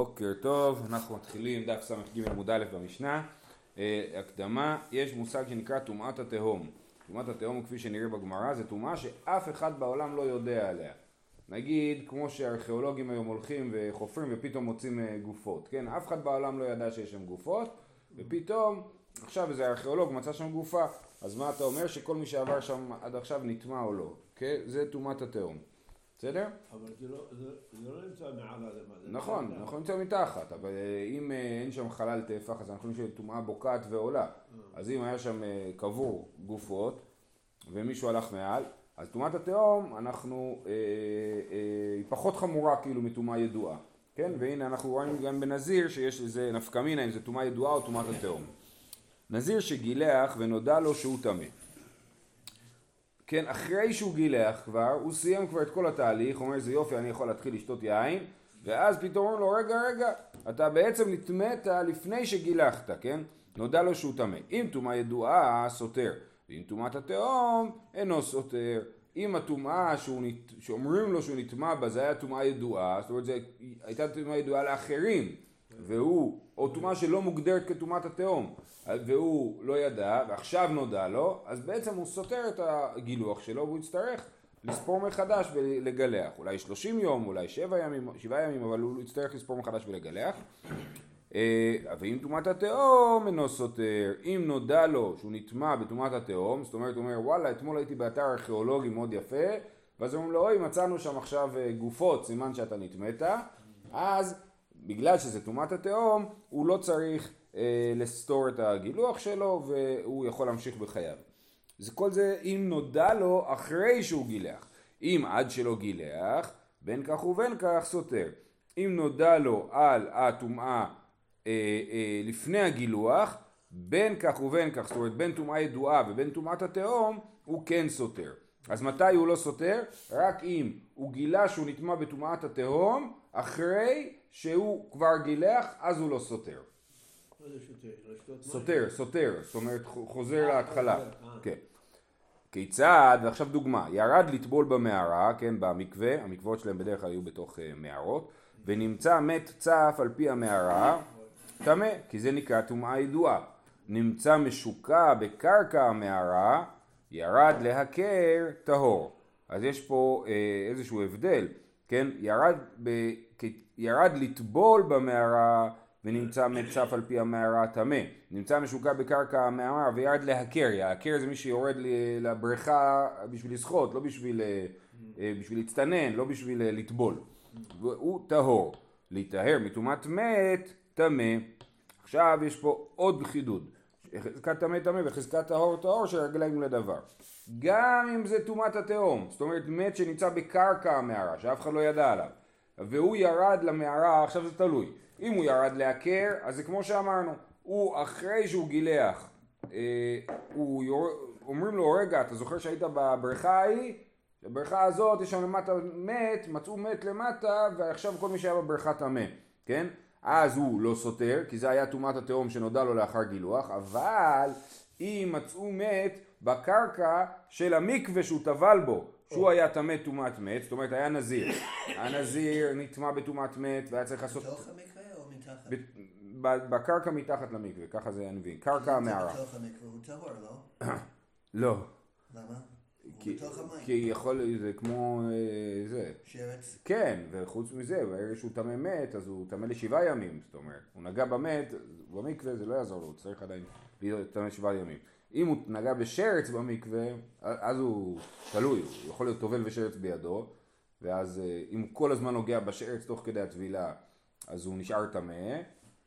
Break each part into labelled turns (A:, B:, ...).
A: בוקר טוב, אנחנו מתחילים דף ס"ג עמוד א' במשנה. אה, הקדמה, יש מושג שנקרא טומאת התהום. טומאת התהום, כפי שנראה בגמרא, זה טומאה שאף אחד בעולם לא יודע עליה. נגיד, כמו שארכיאולוגים היום הולכים וחופרים ופתאום מוצאים אה, גופות, כן? אף אחד בעולם לא ידע שיש שם גופות, ופתאום, עכשיו איזה ארכיאולוג מצא שם גופה, אז מה אתה אומר? שכל מי שעבר שם עד עכשיו נטמע או לא, כן? זה טומאת התהום. בסדר?
B: אבל זה לא, זה, לא נמצא מעל האדמה.
A: נכון, נכון נמצא מתחת, אבל אה, אם אה, אין שם חלל טפח אז אנחנו חושבים שטומאה בוקעת ועולה. אז אם היה שם אה, קבור גופות ומישהו הלך מעל, אז טומאת התהום אנחנו, היא פחות חמורה כאילו מטומאה ידועה. כן? והנה אנחנו רואים גם בנזיר שיש לזה נפקא מינה אם זה טומאה ידועה או טומאת התהום. נזיר שגילח ונודע לו שהוא טמא. כן, אחרי שהוא גילח כבר, הוא סיים כבר את כל התהליך, אומר איזה יופי אני יכול להתחיל לשתות יין, ואז פתאום אומרים לו רגע רגע, אתה בעצם נטמאת לפני שגילחת, כן? נודע לו שהוא טמא. אם טומאה ידועה, סותר. ואם טומאת התהום, אינו סותר. אם הטומאה שאומרים לו שהוא נטמע בה זה היה טומאה ידועה, זאת אומרת זו הייתה טומאה ידועה לאחרים, והוא, או טומאה שלא מוגדרת כטומאת התהום, והוא לא ידע, ועכשיו נודע לו, אז בעצם הוא סותר את הגילוח שלו והוא יצטרך לספור מחדש ולגלח. אולי 30 יום, אולי 7 ימים, 7 ימים, אבל הוא יצטרך לספור מחדש ולגלח. אה, ואם טומאת התהום אינו סותר, אם נודע לו שהוא נטמע בטומאת התהום, זאת אומרת הוא אומר וואלה אתמול הייתי באתר ארכיאולוגי מאוד יפה, ואז אומרים לו אוי מצאנו שם עכשיו אה, גופות, סימן שאתה נטמאת, אז בגלל שזה טומאת התהום הוא לא צריך אה, לסתור את הגילוח שלו והוא יכול להמשיך בחייו. זה כל זה אם נודע לו אחרי שהוא גילח. אם עד שלא גילח, בין כך ובין כך סותר. אם נודע לו על הטומאה אה, אה, לפני הגילוח, בין כך ובין כך, זאת אומרת בין טומאה ידועה ובין טומאת התהום, הוא כן סותר. אז מתי הוא לא סותר? רק אם הוא גילה שהוא נטמע בטומאת התהום, אחרי שהוא כבר גילח, אז הוא לא סותר. סותר, סותר, זאת אומרת חוזר להתחלה, כן. כיצד, ועכשיו דוגמה, ירד לטבול במערה, כן, במקווה, המקוואות שלהם בדרך כלל היו בתוך uh, מערות, ונמצא מת צף על פי המערה, טמא, כי זה נקרא טומאה ידועה. נמצא משוקע בקרקע המערה, ירד להכר טהור. אז יש פה uh, איזשהו הבדל, כן, ירד, ב, ירד לטבול במערה ונמצא מצף על פי המערה טמא, נמצא משוקע בקרקע המערה וירד להכר, ההכר זה מי שיורד לבריכה בשביל לשחות, לא בשביל, אה, אה, בשביל להצטנן, לא בשביל אה, לטבול, והוא טהור, להיטהר מטומאת מת, טמא, עכשיו יש פה עוד חידוד, חזקת טמא טמא וחזקת טהור טהור שרגליים לדבר, גם אם זה טומאת התהום, זאת אומרת מת שנמצא בקרקע המערה שאף אחד לא ידע עליו, והוא ירד למערה, עכשיו זה תלוי אם הוא ירד לעקר, אז זה כמו שאמרנו, הוא אחרי שהוא גילח, אה, הוא יור... אומרים לו, רגע, אתה זוכר שהיית בבריכה ההיא? בבריכה הזאת יש שם למטה מת, מצאו מת למטה, ועכשיו כל מי שהיה בבריכה טמא, כן? אז הוא לא סותר, כי זה היה טומאת התהום שנודע לו לאחר גילוח, אבל אם מצאו מת בקרקע של המקווה שהוא טבל בו, שהוא היה טמא טומאת מת, זאת אומרת היה נזיר. הנזיר נטמע בטומאת מת והיה צריך לעשות...
C: בתוך המקווה?
A: בקרקע מתחת למקווה, ככה זה אני מבין, קרקע המערה.
C: בתוך המקווה הוא טהור, לא?
A: לא.
C: למה?
A: כי, כי יכול, זה כמו אה, זה.
C: שרץ?
A: כן, וחוץ מזה, ברגע שהוא טמא מת, אז הוא טמא לשבעה ימים, זאת אומרת. הוא נגע במת, במקווה זה לא יעזור לו, הוא צריך עדיין להיות טמא שבעה ימים. אם הוא נגע בשרץ במקווה, אז הוא תלוי, הוא יכול להיות טובל ושרץ בידו, ואז אה, אם הוא כל הזמן נוגע בשרץ תוך כדי הטבילה, אז הוא נשאר טמא,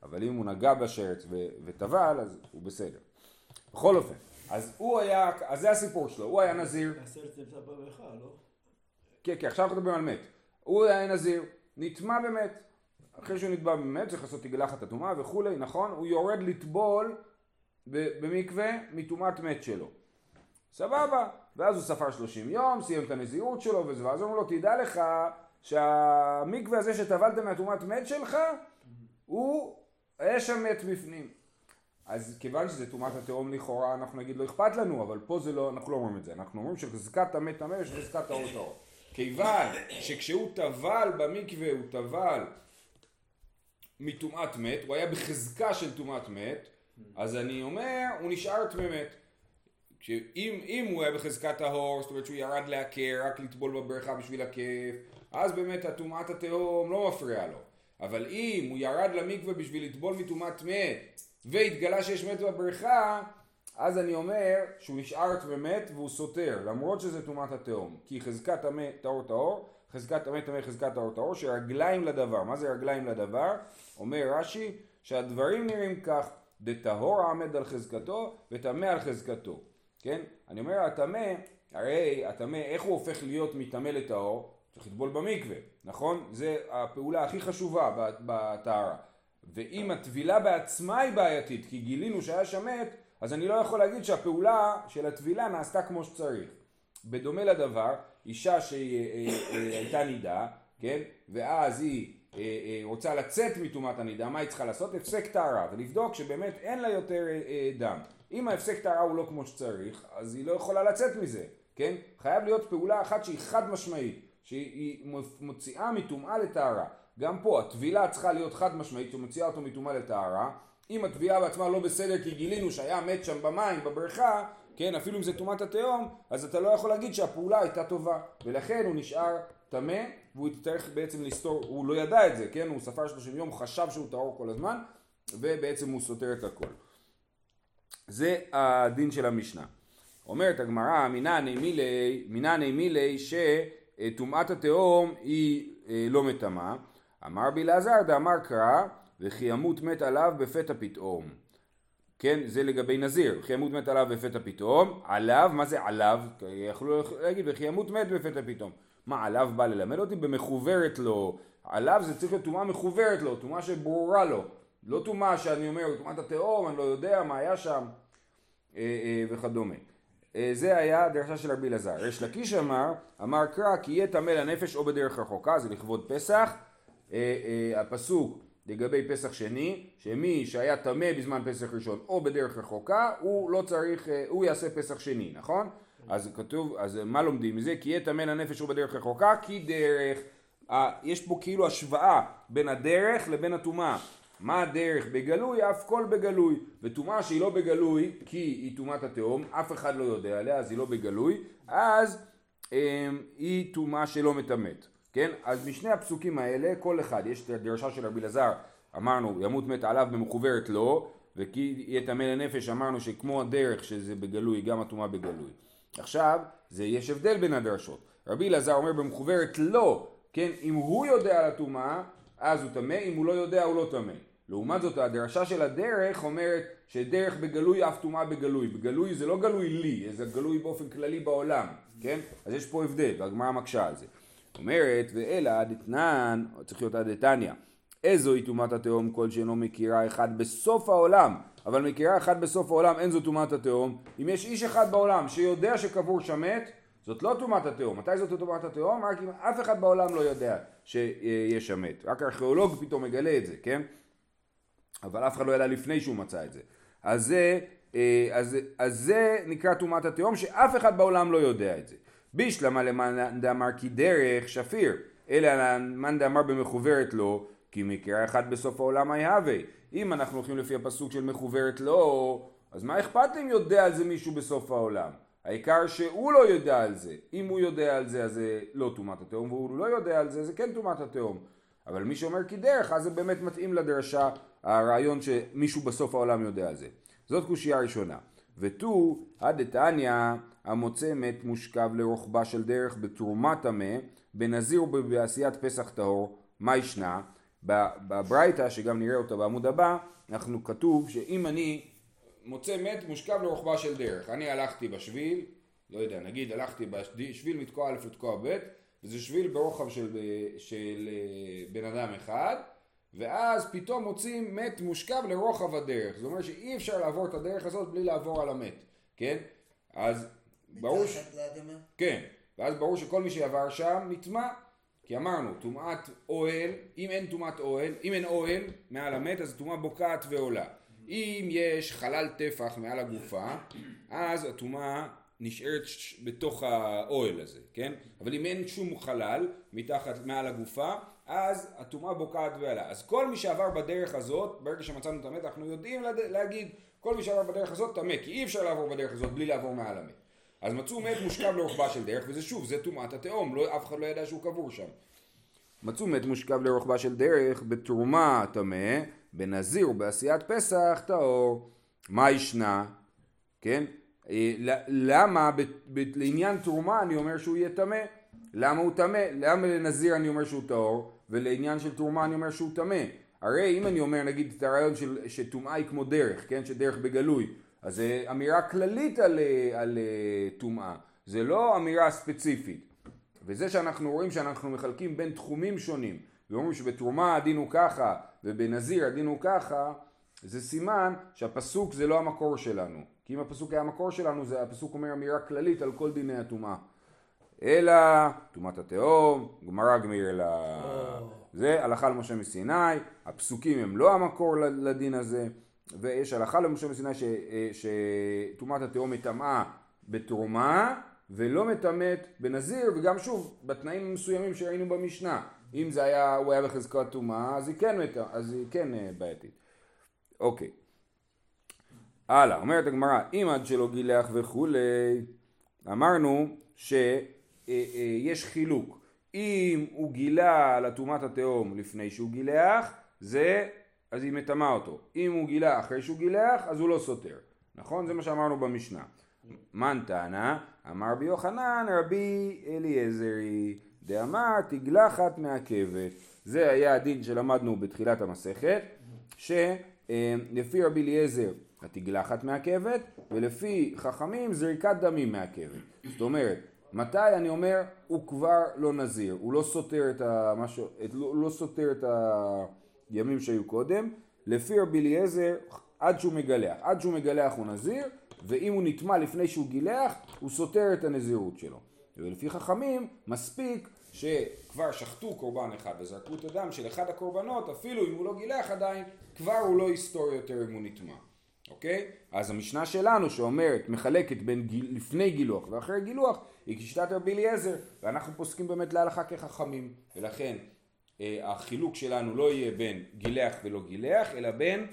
A: אבל אם הוא נגע בשרץ וטבל, אז הוא בסדר. בכל אופן, אז הוא היה, אז זה הסיפור שלו, הוא היה נזיר.
B: השרץ נמצא בבריכה, לא?
A: כן, כן, עכשיו אנחנו מדברים על מת. הוא היה נזיר, נטמע במת. אחרי שהוא נטבע במת צריך לעשות תגלחת הטומאה וכולי, נכון? הוא יורד לטבול במקווה מטומאת מת שלו. סבבה, ואז הוא ספר 30 יום, סיים את הנזירות שלו וזה, ואז אמרו לו, תדע לך שהמקווה הזה שטבלת מהטומאת מת שלך, הוא יש שם מת בפנים. אז כיוון שזה טומאת התהום לכאורה אנחנו נגיד לא אכפת לנו, אבל פה זה לא, אנחנו לא אומרים את זה, אנחנו אומרים שחזקת המת טמא יש חזקת האור טהור. כיוון שכשהוא טבל במקווה הוא טבל מטומאת מת, הוא היה בחזקה של טומאת מת, אז אני אומר, הוא נשאר טמא מת. שאם אם הוא היה בחזקת טהור, זאת אומרת שהוא ירד לעקר, רק לטבול בבריכה בשביל הכיף, אז באמת הטומאת התהום לא מפריעה לו. אבל אם הוא ירד למקווה בשביל לטבול מטומאת מת, והתגלה שיש מת בבריכה, אז אני אומר שהוא נשאר טמא מת והוא סותר, למרות שזה טומאת התהום. כי חזקת טמא טהור טהור, חזקת טמא טמא חזקת טהור טהור, שרגליים לדבר. מה זה רגליים לדבר? אומר רש"י, שהדברים נראים כך, דטהור עמד על חזקתו וטמא על חזקתו. כן? אני אומר הטמא, הרי הטמא, איך הוא הופך להיות מטמא לטהור? צריך לטבול במקווה, נכון? זה הפעולה הכי חשובה בטהרה. ואם הטבילה בעצמה היא בעייתית, כי גילינו שהיה שם מת, אז אני לא יכול להגיד שהפעולה של הטבילה נעשתה כמו שצריך. בדומה לדבר, אישה שהייתה נידה, כן? ואז היא אה, אה, רוצה לצאת מטומאת הנידה, מה היא צריכה לעשות? הפסק טהרה, ולבדוק שבאמת אין לה יותר אה, דם. אם ההפסק טהרה הוא לא כמו שצריך, אז היא לא יכולה לצאת מזה, כן? חייב להיות פעולה אחת שהיא חד משמעית, שהיא מוציאה מטומאה לטהרה. גם פה הטבילה צריכה להיות חד משמעית, שמוציאה אותו מטומאה לטהרה. אם הטבילה בעצמה לא בסדר כי גילינו שהיה מת שם במים, בבריכה, כן, אפילו אם זה טומאת התהום, אז אתה לא יכול להגיד שהפעולה הייתה טובה. ולכן הוא נשאר טמא, והוא יצטרך בעצם לסתור, הוא לא ידע את זה, כן, הוא ספר 30 יום, חשב שהוא טהור כל הזמן, ובעצם הוא סותר את הכל. זה הדין של המשנה. אומרת הגמרא, מינני מילי, מינני מילי שטומאת התהום היא אה, לא מטמאה. אמר בלעזר דאמר קרא וכי ימות מת עליו בפתע פתאום. כן, זה לגבי נזיר, וכי ימות מת עליו בפתע פתאום, עליו, מה זה עליו? יכלו להגיד וכי ימות מת בפתע פתאום. מה עליו בא ללמד אותי? במחוברת לו. עליו זה צריך להיות טומאה מחוברת לו, טומאה שברורה לו. לא טומאה שאני אומר, טומאת התהום, אני לא יודע מה היה שם, אה, אה, וכדומה. אה, זה היה הדרשה של רבי אלעזר. יש לקיש אמר, אמר קרא כי יהיה טמא לנפש או בדרך רחוקה, זה לכבוד פסח. הפסוק לגבי פסח שני, שמי שהיה טמא בזמן פסח ראשון או בדרך רחוקה, הוא לא צריך, הוא יעשה פסח שני, נכון? אז כתוב, אז מה לומדים מזה? כי יהיה טמא לנפש או בדרך רחוקה, כי דרך. יש פה כאילו השוואה בין הדרך לבין הטומאה. מה הדרך בגלוי? אף כל בגלוי. וטומאה שהיא לא בגלוי, כי היא טומאת התהום, אף אחד לא יודע עליה, אז היא לא בגלוי, אז אה, היא טומאה שלא מטמאת. כן? אז משני הפסוקים האלה, כל אחד, יש את הדרשה של רבי אלעזר, אמרנו, ימות מת עליו במחוברת לא, וכי יהיה טמא לנפש, אמרנו שכמו הדרך שזה בגלוי, גם הטומאה בגלוי. עכשיו, זה יש הבדל בין הדרשות. רבי אלעזר אומר במחוברת לא, כן? אם הוא יודע על הטומאה, אז הוא טמא, אם הוא לא יודע, הוא לא טמא. לעומת זאת הדרשה של הדרך אומרת שדרך בגלוי אף טומאה בגלוי. בגלוי זה לא גלוי לי, זה גלוי באופן כללי בעולם, כן? אז יש פה הבדל, והגמרא מקשה על זה. אומרת, ואלא עד אתנן, צריך להיות עד אתניא, איזוהי טומאת התהום כל שאינו מכירה אחד בסוף העולם, אבל מכירה אחד בסוף העולם אין זו טומאת התהום. אם יש איש אחד בעולם שיודע שקבור שם מת, זאת לא טומאת התהום. מתי זאת טומאת התהום? רק אם אף אחד בעולם לא יודע שיש שם מת. רק ארכיאולוג פתאום מגלה את זה, כן? אבל אף אחד לא ידע לפני שהוא מצא את זה. אז זה, אה, אז, אז זה נקרא טומאת התהום שאף אחד בעולם לא יודע את זה. בישלמה למאן דאמר כי דרך שפיר, אלא למאן דאמר במחוברת לו, כי מקרה אחד בסוף העולם היהווה. אם אנחנו הולכים לפי הפסוק של מחוברת לו, אז מה אכפת אם יודע על זה מישהו בסוף העולם? העיקר שהוא לא יודע על זה. אם הוא יודע על זה אז זה לא טומאת התהום, והוא לא יודע על זה זה כן טומאת התהום. אבל מי שאומר כי דרך אז זה באמת מתאים לדרשה הרעיון שמישהו בסוף העולם יודע על זה. זאת קושייה ראשונה. ותו עד דתניא המוצא מת מושכב לרוחבה של דרך בתרומת טמא בנזיר ובעשיית פסח טהור מה ישנה? בברייתא שגם נראה אותה בעמוד הבא אנחנו כתוב שאם אני מוצא מת מושכב לרוחבה של דרך אני הלכתי בשביל לא יודע נגיד הלכתי בשביל מתקוע א' לתקוע ב' וזה שביל ברוחב של, של אה, בן אדם אחד ואז פתאום מוצאים מת מושכב לרוחב הדרך. זאת אומרת שאי אפשר לעבור את הדרך הזאת בלי לעבור על המת, כן? אז ברור ש... כן, ואז ברור שכל מי שעבר שם נטמע, כי אמרנו, טומאת אוהל, אם אין טומאת אוהל, אם אין אוהל מעל המת, אז טומאה בוקעת ועולה. אם יש חלל טפח מעל הגופה, אז הטומאה נשארת בתוך האוהל הזה, כן? אבל אם אין שום חלל מתחת, מעל הגופה, אז הטומאה בוקעת ועלה. אז כל מי שעבר בדרך הזאת, ברגע שמצאנו את המת, אנחנו יודעים לד- להגיד, כל מי שעבר בדרך הזאת טמא, כי אי אפשר לעבור בדרך הזאת בלי לעבור מעל המת. אז מצאו מת מושכב לרוחבה של דרך, וזה שוב, זה טומאת התהום, לא, אף אחד לא ידע שהוא קבור שם. מצאו מת מושכב לרוחבה של דרך, בתרומה טמא, בנזיר ובעשיית פסח טהור. מה ישנה? כן? אה, למה ב- ב- לעניין תרומה אני אומר שהוא יהיה טמא? למה הוא טמא? למה לנזיר אני אומר שהוא טהור? ולעניין של תרומה אני אומר שהוא טמא? הרי אם אני אומר נגיד את הרעיון של שטומאה היא כמו דרך, כן? שדרך בגלוי, אז זה אמירה כללית על, אה, על אה, טומאה, זה לא אמירה ספציפית. וזה שאנחנו רואים שאנחנו מחלקים בין תחומים שונים, ואומרים שבתרומה הדין הוא ככה, ובנזיר הדין הוא ככה, זה סימן שהפסוק זה לא המקור שלנו. כי אם הפסוק היה המקור שלנו, זה הפסוק אומר אמירה כללית על כל דיני הטומאה. אלא טומאת התהום, גמרא גמיר לה... זה הלכה למשה מסיני, הפסוקים הם לא המקור לדין הזה, ויש הלכה למשה מסיני אה, שטומאת התהום מטמאה בתרומה ולא מטמאת בנזיר, וגם שוב, בתנאים המסוימים שראינו במשנה. אם זה היה, הוא היה בחזקת טומאה, אז היא כן, מת- אז היא כן אה, בעייתית. אוקיי. הלאה, אומרת הגמרא, אם עד שלא גילח וכולי, אמרנו שיש חילוק. אם הוא גילה על הטומאת התהום לפני שהוא גילח, זה, אז היא מטמאה אותו. אם הוא גילה אחרי שהוא גילח, אז הוא לא סותר. נכון? זה מה שאמרנו במשנה. מן טענה? אמר רבי יוחנן רבי אליעזרי דאמר תגלחת מעכבת. זה היה הדין שלמדנו בתחילת המסכת, שלפי רבי אליעזר התגלחת מעכבת, ולפי חכמים זריקת דמים מעכבת. זאת אומרת, מתי אני אומר הוא כבר לא נזיר, הוא לא סותר את, המשהו, את, לא, לא סותר את הימים שהיו קודם, לפי רבי אליעזר עד שהוא מגלח, עד שהוא מגלח הוא נזיר, ואם הוא נטמע לפני שהוא גילח, הוא סותר את הנזירות שלו. ולפי חכמים, מספיק שכבר שחטו קורבן אחד וזרקו את הדם של אחד הקורבנות, אפילו אם הוא לא גילח עדיין, כבר הוא לא יסתור יותר אם הוא נטמע. אוקיי? אז המשנה שלנו שאומרת, מחלקת בין גיל, לפני גילוח ואחרי גילוח, היא כשיטת רבי אליעזר, ואנחנו פוסקים באמת להלכה כחכמים, ולכן אה, החילוק שלנו לא יהיה בין גילח ולא גילח, אלא בין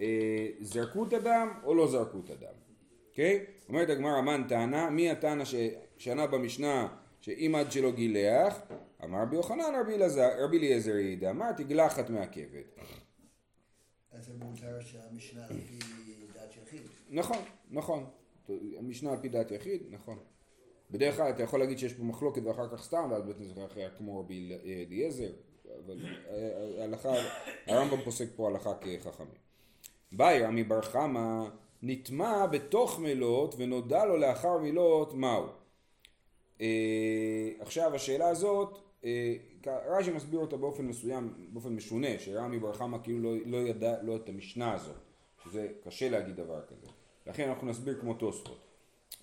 A: אה, זרקו את הדם או לא זרקו את הדם. אוקיי? אומרת הגמרא מן טענה, מי הטענה ש- שענה במשנה שאם עד שלא גילח, אמר רבי יוחנן רבי אליעזר ידע, אמר תגלחת מעכבת. נכון, נכון. המשנה על פי דעת יחיד, נכון. בדרך כלל אתה יכול להגיד שיש פה מחלוקת ואחר כך סתם, ואז בעצם זה היה כמו רבי אליעזר, אבל אה, ההלכה, הרמב"ם פוסק פה הלכה כחכמים. באי רמי בר חמא נטמע בתוך מלות ונודע לו לאחר מילות מהו. אה, עכשיו השאלה הזאת, אה, רש"י מסביר אותה באופן מסוים, באופן משונה, שרמי בר חמא כאילו לא, לא ידע לא את המשנה הזאת, שזה קשה להגיד דבר כזה. לכן אנחנו נסביר כמו תוספות.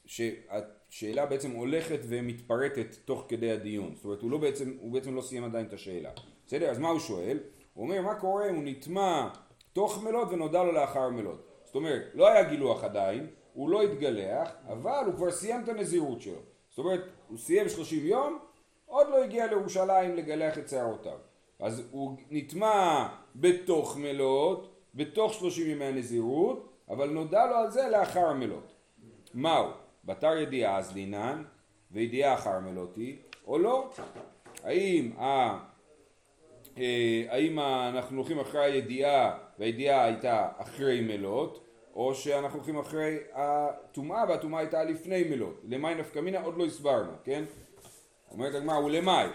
A: שהשאלה בעצם הולכת ומתפרטת תוך כדי הדיון, זאת אומרת הוא, לא בעצם, הוא בעצם לא סיים עדיין את השאלה. בסדר? אז מה הוא שואל? הוא אומר מה קורה אם הוא נטמע תוך מלות ונודע לו לאחר מלות. זאת אומרת, לא היה גילוח עדיין, הוא לא התגלח, אבל הוא כבר סיים את הנזירות שלו. זאת אומרת, הוא סיים 30 יום, עוד לא הגיע לירושלים לגלח את שערותיו. אז הוא נטמע בתוך מלות, בתוך 30 ימי הנזירות, אבל נודע לו על זה לאחר המלות. מהו? בתר ידיעה אז דינן, וידיעה אחר מלות היא, או לא? האם, ה, אה, האם אנחנו הולכים אחרי הידיעה, והידיעה הייתה אחרי מלות, או שאנחנו הולכים אחרי הטומאה, והטומאה הייתה לפני מלות. למאי נפקא מינה עוד לא הסברנו, כן? אומרת הגמרא, ולמאי?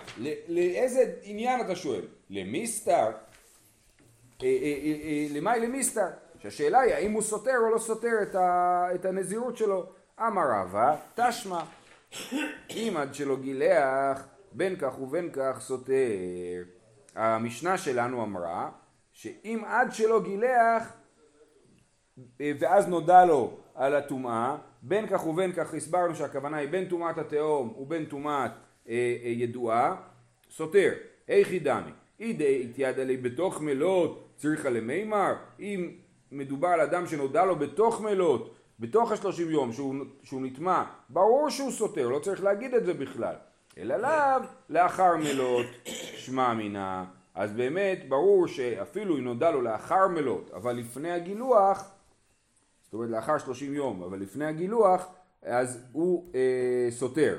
A: לאיזה עניין אתה שואל? למיסתר? למאי למיסתר? שהשאלה היא האם הוא סותר או לא סותר את, הנזירות שלו. אמר רבא, תשמע, אם עד שלא גילח, בין כך ובין כך סותר. המשנה שלנו אמרה, שאם עד שלא גילח, ואז נודע לו על הטומאה, בין כך ובין כך הסברנו שהכוונה היא בין טומאת התהום ובין טומאת אה, אה, ידועה, סותר. היכי דמי, אידי התיידא לי בתוך מלות צריכה למימר, אם מדובר על אדם שנודע לו בתוך מלות, בתוך השלושים יום שהוא, שהוא נטמע, ברור שהוא סותר, לא צריך להגיד את זה בכלל. אלא לאו לאחר מלות שמע מינה. אז באמת ברור שאפילו אם נודע לו לאחר מלות, אבל לפני הגילוח, זאת אומרת לאחר 30 יום, אבל לפני הגילוח, אז הוא אה, סותר.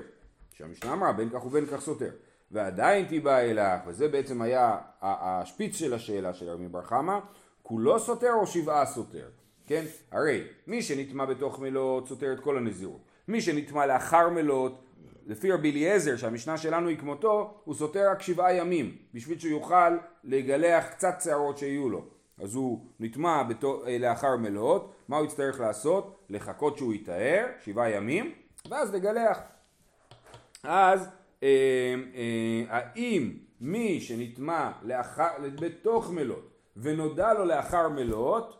A: שהמשנה אמרה בין כך ובין כך סותר. ועדיין תיבא אלך, וזה בעצם היה השפיץ של השאלה של רבי בר חמא, כולו סותר או שבעה סותר? כן? הרי מי שנטמע בתוך מלות סותר את כל הנזירות. מי שנטמע לאחר מלות, לפי רבי אליעזר, שהמשנה שלנו היא כמותו, הוא סותר רק שבעה ימים, בשביל שהוא יוכל לגלח קצת שערות שיהיו לו. אז הוא נטמע בתו, אה, לאחר מלות, מה הוא יצטרך לעשות? לחכות שהוא יטהר, שבעה ימים, ואז לגלח. אז אה, אה, האם מי שנטמע לאחר, בתוך מלות ונודע לו לאחר מלות,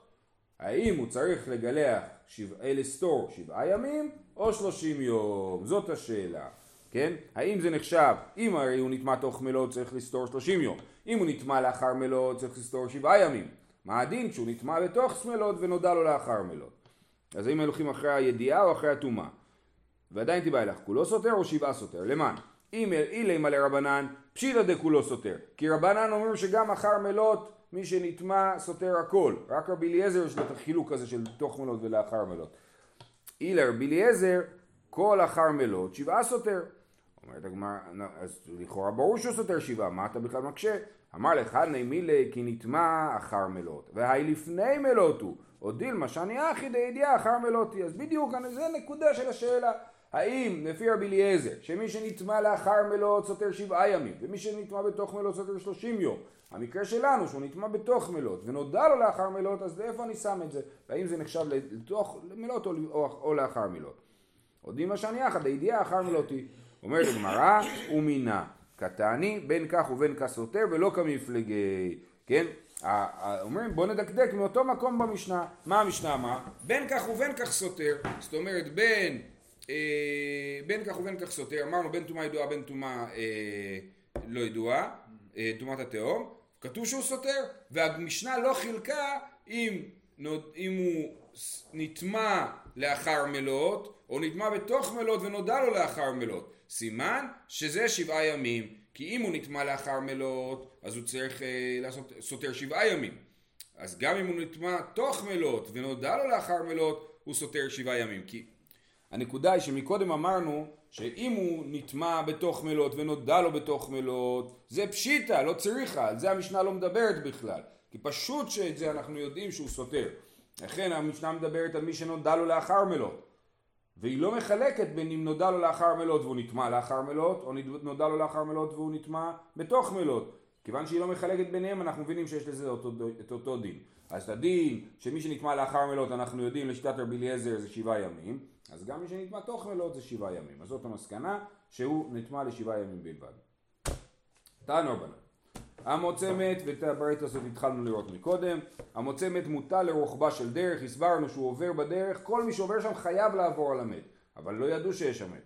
A: האם הוא צריך לגלח, שבע, לסתור שבעה ימים או שלושים יום? זאת השאלה, כן? האם זה נחשב, אם הרי הוא נטמע תוך מלות צריך לסתור שלושים יום, אם הוא נטמע לאחר מלות צריך לסתור שבעה ימים. מה הדין כשהוא נטמע בתוך שמלות ונודע לו לאחר מלות? אז האם הולכים אחרי הידיעה או אחרי הטומאה? ועדיין תיבא אלך, כולו סותר או שבעה סותר? למען? אם אילי מלא רבנן, פשיטא דכולו סותר. כי רבנן אומרים שגם אחר מלות מי שנטמע סותר הכל. רק רבי אליעזר יש לו את החילוק הזה של תוך מלות ולאחר מלות. אילה רבי אליעזר, כל אחר מלות שבעה סותר. אומרת הגמרא, אז לכאורה ברור שהוא סותר שבעה, מה אתה בכלל מקשה? אמר לך מילי כי נטמע אחר מלות, והי לפני מלות הוא, או דילמה שאני אחי דידיעה אחר מלותי, אז בדיוק זה נקודה של השאלה. האם לפי רבי אליעזר, שמי שנטמע לאחר מלות סותר שבעה ימים, ומי שנטמע בתוך מלות סותר שלושים יום, המקרה שלנו שהוא נטמע בתוך מלות ונודע לו לאחר מלות, אז לאיפה אני שם את זה? והאם זה נחשב לתוך מלות או, או, או לאחר מלות? עוד מה שאני יחד, הידיעה אחר מלותי. אומרת הגמרא, ומינה. קטני, בין כך ובין כך סותר ולא כמפלגי. כן? אומרים בוא נדקדק מאותו מקום במשנה. מה המשנה אמרה? בין כך ובין כך סותר. זאת אומרת בין, בין כך ובין כך סותר. אמרנו בין טומאה ידועה בין טומאה אה, לא ידועה. אה, טומאת התהום. כתוב שהוא סותר, והמשנה לא חילקה אם, אם הוא נטמע לאחר מלות, או נטמע בתוך מלות ונודע לו לאחר מלות. סימן שזה שבעה ימים. כי אם הוא נטמע לאחר מלות, אז הוא צריך אה, לעשות סותר שבעה ימים. אז גם אם הוא נטמע תוך מלות ונודע לו לאחר מלות, הוא סותר שבעה ימים. כי הנקודה היא שמקודם אמרנו שאם הוא נטמע בתוך מלות ונודע לו בתוך מלות, זה פשיטה, לא צריכה, על זה המשנה לא מדברת בכלל. כי פשוט שאת זה אנחנו יודעים שהוא סותר. לכן המשנה מדברת על מי שנודע לו לאחר מלות. והיא לא מחלקת בין אם נודע לו לאחר מלות והוא נטמע לאחר מלות, או נודע לו לאחר מלות והוא נטמע בתוך מלות. כיוון שהיא לא מחלקת ביניהם, אנחנו מבינים שיש לזה אותו, את אותו דין. אז הדין שמי שנטמע לאחר מלות, אנחנו יודעים לשיטת רבי אליעזר זה שבעה ימים, אז גם מי שנטמע תוך מלות זה שבעה ימים. אז זאת המסקנה, שהוא נטמע לשבעה ימים בלבד. תענו רבנן. המוצא מת, ואת הברית הזאת התחלנו לראות מקודם, המוצא מת מוטל לרוחבה של דרך, הסברנו שהוא עובר בדרך, כל מי שעובר שם חייב לעבור על המת, אבל לא ידעו שיש המת.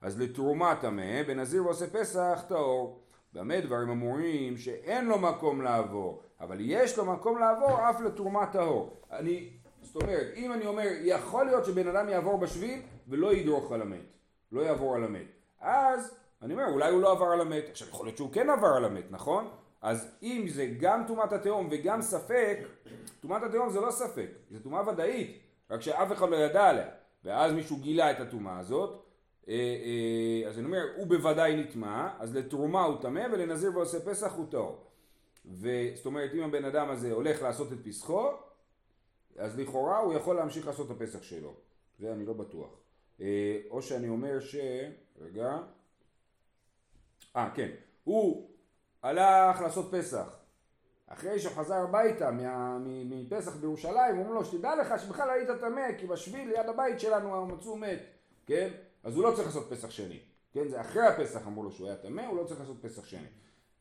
A: אז לתרומה טמא, בנזיר ועושה פסח טהור. במה דברים אמורים שאין לו מקום לעבור, אבל יש לו מקום לעבור אף לתרומה טהור. אני, זאת אומרת, אם אני אומר, יכול להיות שבן אדם יעבור בשביל ולא ידרוך על המת, לא יעבור על המת. אז אני אומר, אולי הוא לא עבר על המת. עכשיו, יכול להיות שהוא כן עבר על המת, נכון? אז אם זה גם טומאת התהום וגם ספק, טומאת התהום זה לא ספק, זה טומאה ודאית, רק שאף אחד לא ידע עליה, ואז מישהו גילה את הטומאה הזאת, אה, אה, אז אני אומר, הוא בוודאי נטמע, אז לתרומה הוא טמא ולנזיר ועושה פסח הוא טהור. וזאת אומרת, אם הבן אדם הזה הולך לעשות את פסחו, אז לכאורה הוא יכול להמשיך לעשות את הפסח שלו. זה אני לא בטוח. אה, או שאני אומר ש... רגע. אה, כן. הוא הלך לעשות פסח. אחרי שהוא חזר הביתה מפסח בירושלים, אומרים לו, שתדע לך שבכלל היית טמא, כי בשביל ליד הבית שלנו מצאו מת, כן? אז הוא לא צריך לעשות פסח שני, כן? זה אחרי הפסח אמרו לו שהוא היה טמא, הוא לא צריך לעשות פסח שני.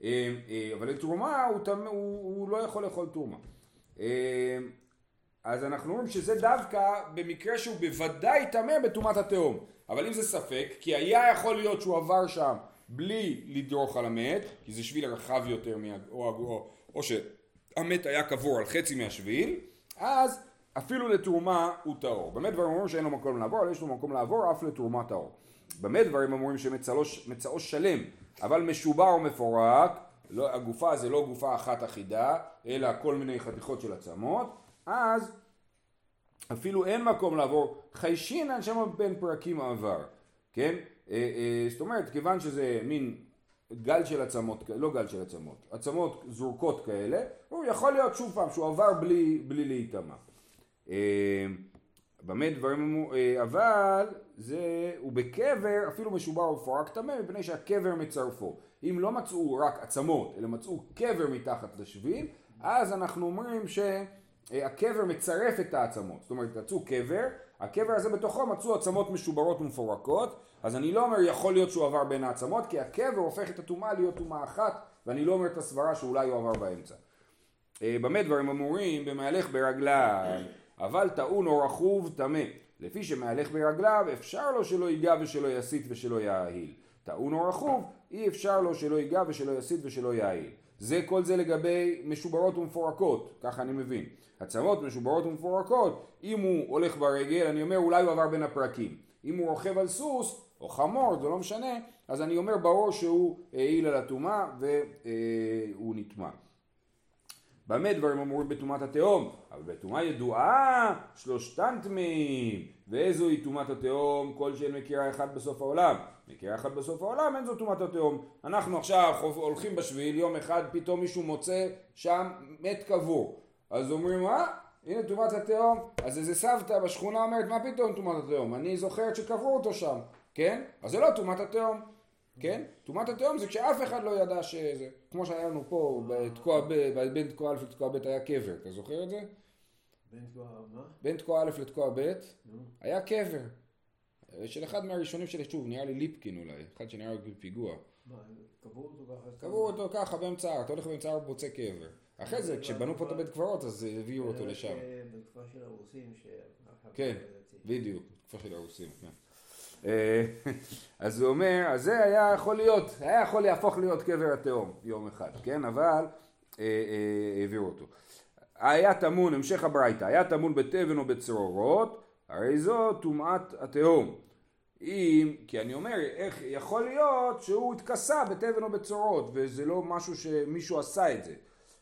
A: אה, אה, אבל לתרומה הוא, תמא, הוא, הוא לא יכול לאכול תרומה. אז אנחנו אומרים שזה דווקא במקרה שהוא בוודאי טמא בטומאת התהום. אבל אם זה ספק, כי היה יכול להיות שהוא עבר שם בלי לדרוך על המת, כי זה שביל רחב יותר, מה, או, או, או שהמת היה קבור על חצי מהשביל, אז אפילו לתרומה הוא טהור. באמת דברים אומרים שאין לו מקום לעבור, אבל יש לו מקום לעבור אף לתרומה טהור. באמת דברים אומרים שמצאו שלם, אבל משובר או מפורק, לא, הגופה זה לא גופה אחת אחידה, אלא כל מיני חתיכות של עצמות, אז אפילו אין מקום לעבור חיישינן שם בין פרקים עבר, כן? אה, אה, זאת אומרת, כיוון שזה מין גל של עצמות, לא גל של עצמות, עצמות זורקות כאלה, הוא יכול להיות שוב פעם שהוא עבר בלי, בלי להיטמע. אה, במה דברים, אבל זה, הוא בקבר אפילו משובר ומפורק טמא מפני שהקבר מצרפו. אם לא מצאו רק עצמות, אלא מצאו קבר מתחת לשביל, אז אנחנו אומרים שהקבר מצרף את העצמות. זאת אומרת, מצאו קבר, הקבר הזה בתוכו מצאו עצמות משוברות ומפורקות, אז אני לא אומר יכול להיות שהוא עבר בין העצמות, כי הקבר הופך את הטומאה להיות טומאה אחת, ואני לא אומר את הסברה שאולי הוא עבר באמצע. אה, במה דברים אמורים? במהלך ברגליו, אבל טעון או רכוב טמא. לפי שמהלך ברגליו אפשר לו שלא ייגע ושלא יסית ושלא יאהיל. טעון או רכוב אי אפשר לו שלא ייגע ושלא יסית ושלא יאהיל. זה כל זה לגבי משוברות ומפורקות, ככה אני מבין. עצמות משוברות ומפורקות, אם הוא הולך ברגל, אני אומר אולי הוא עבר בין הפרקים. אם הוא רוכב על סוס או חמור, זה לא משנה, אז אני אומר ברור שהוא העיל על הטומאה והוא נטמע. במה דברים אמורים בטומאת התהום? אבל בטומאה ידועה שלושתן טמאים. ואיזוהי טומאת התהום? כל שאין מכירה אחד בסוף העולם. מכירה אחד בסוף העולם אין זו טומאת התהום. אנחנו עכשיו הולכים בשביל, יום אחד פתאום מישהו מוצא שם מת קבור. אז אומרים, אה? הנה טומאת התהום. אז איזה סבתא בשכונה אומרת, מה פתאום טומאת התהום? אני זוכרת שקברו אותו שם. כן? אז זה לא טומאת התהום. כן? טומאת התהום זה כשאף אחד לא ידע שזה, כמו שהיה לנו פה בתקוע ב, בין תקוע א' לתקוע ב' היה קבר, אתה זוכר את זה?
B: בין תקוע מה?
A: בין תקוע א' לתקוע ב' היה קבר. של אחד מהראשונים של היישוב, נראה לי ליפקין אולי, אחד שנראה לי פיגוע.
B: מה, קברו אותו ככה?
A: קברו אותו ככה באמצע ההר, אתה הולך באמצע ההר ומוצא קבר. אחרי זה, כשבנו פה את הבית קברות, אז הביאו אותו לשם.
B: בתקופה של הרוסים,
A: כן, בדיוק, בתקופה של הרוסים, כן. אה, אז הוא אומר, אז זה היה יכול להיות, היה יכול להפוך להיות קבר התהום יום אחד, כן? אבל אה, אה, העבירו אותו. היה טמון, המשך הברייתא, היה טמון בתבן או בצרורות, הרי זו טומאת התהום. אם, כי אני אומר, איך יכול להיות שהוא התכסה בתבן או בצרורות, וזה לא משהו שמישהו עשה את זה.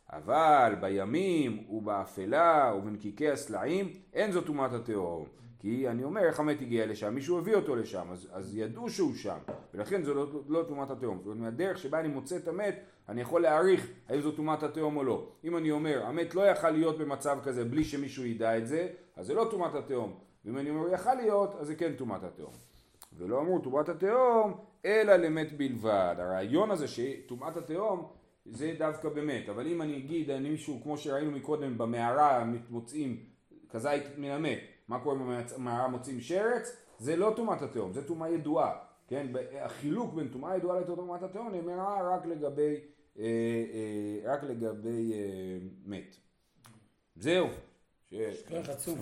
A: אבל בימים ובאפלה ובנקיקי הסלעים, אין זו טומאת התהום. כי אני אומר איך המת הגיע לשם, מישהו הביא אותו לשם, אז, אז ידעו שהוא שם, ולכן זו לא, לא טומאת התהום. זאת אומרת, מהדרך שבה אני מוצא את המת, אני יכול להעריך האם זו טומאת התהום או לא. אם אני אומר, המת לא יכל להיות במצב כזה בלי שמישהו ידע את זה, אז זה לא טומאת התהום. ואם אני אומר, יכל להיות, אז זה כן טומאת התהום. ולא אמרו טומאת התהום, אלא למת בלבד. הרעיון הזה שטומאת התהום זה דווקא במת, אבל אם אני אגיד, אני מישהו, כמו שראינו מקודם, במערה מוצאים כזית מן המת, מה קורה במערה מוצאים שרץ? זה לא טומאת התהום, זה טומאה ידועה, כן? החילוק בין טומאה ידועה לטומאת התהום נאמרה רק לגבי, אה, אה, רק לגבי אה, מת. זהו.
C: שיהיה. כוח עצום.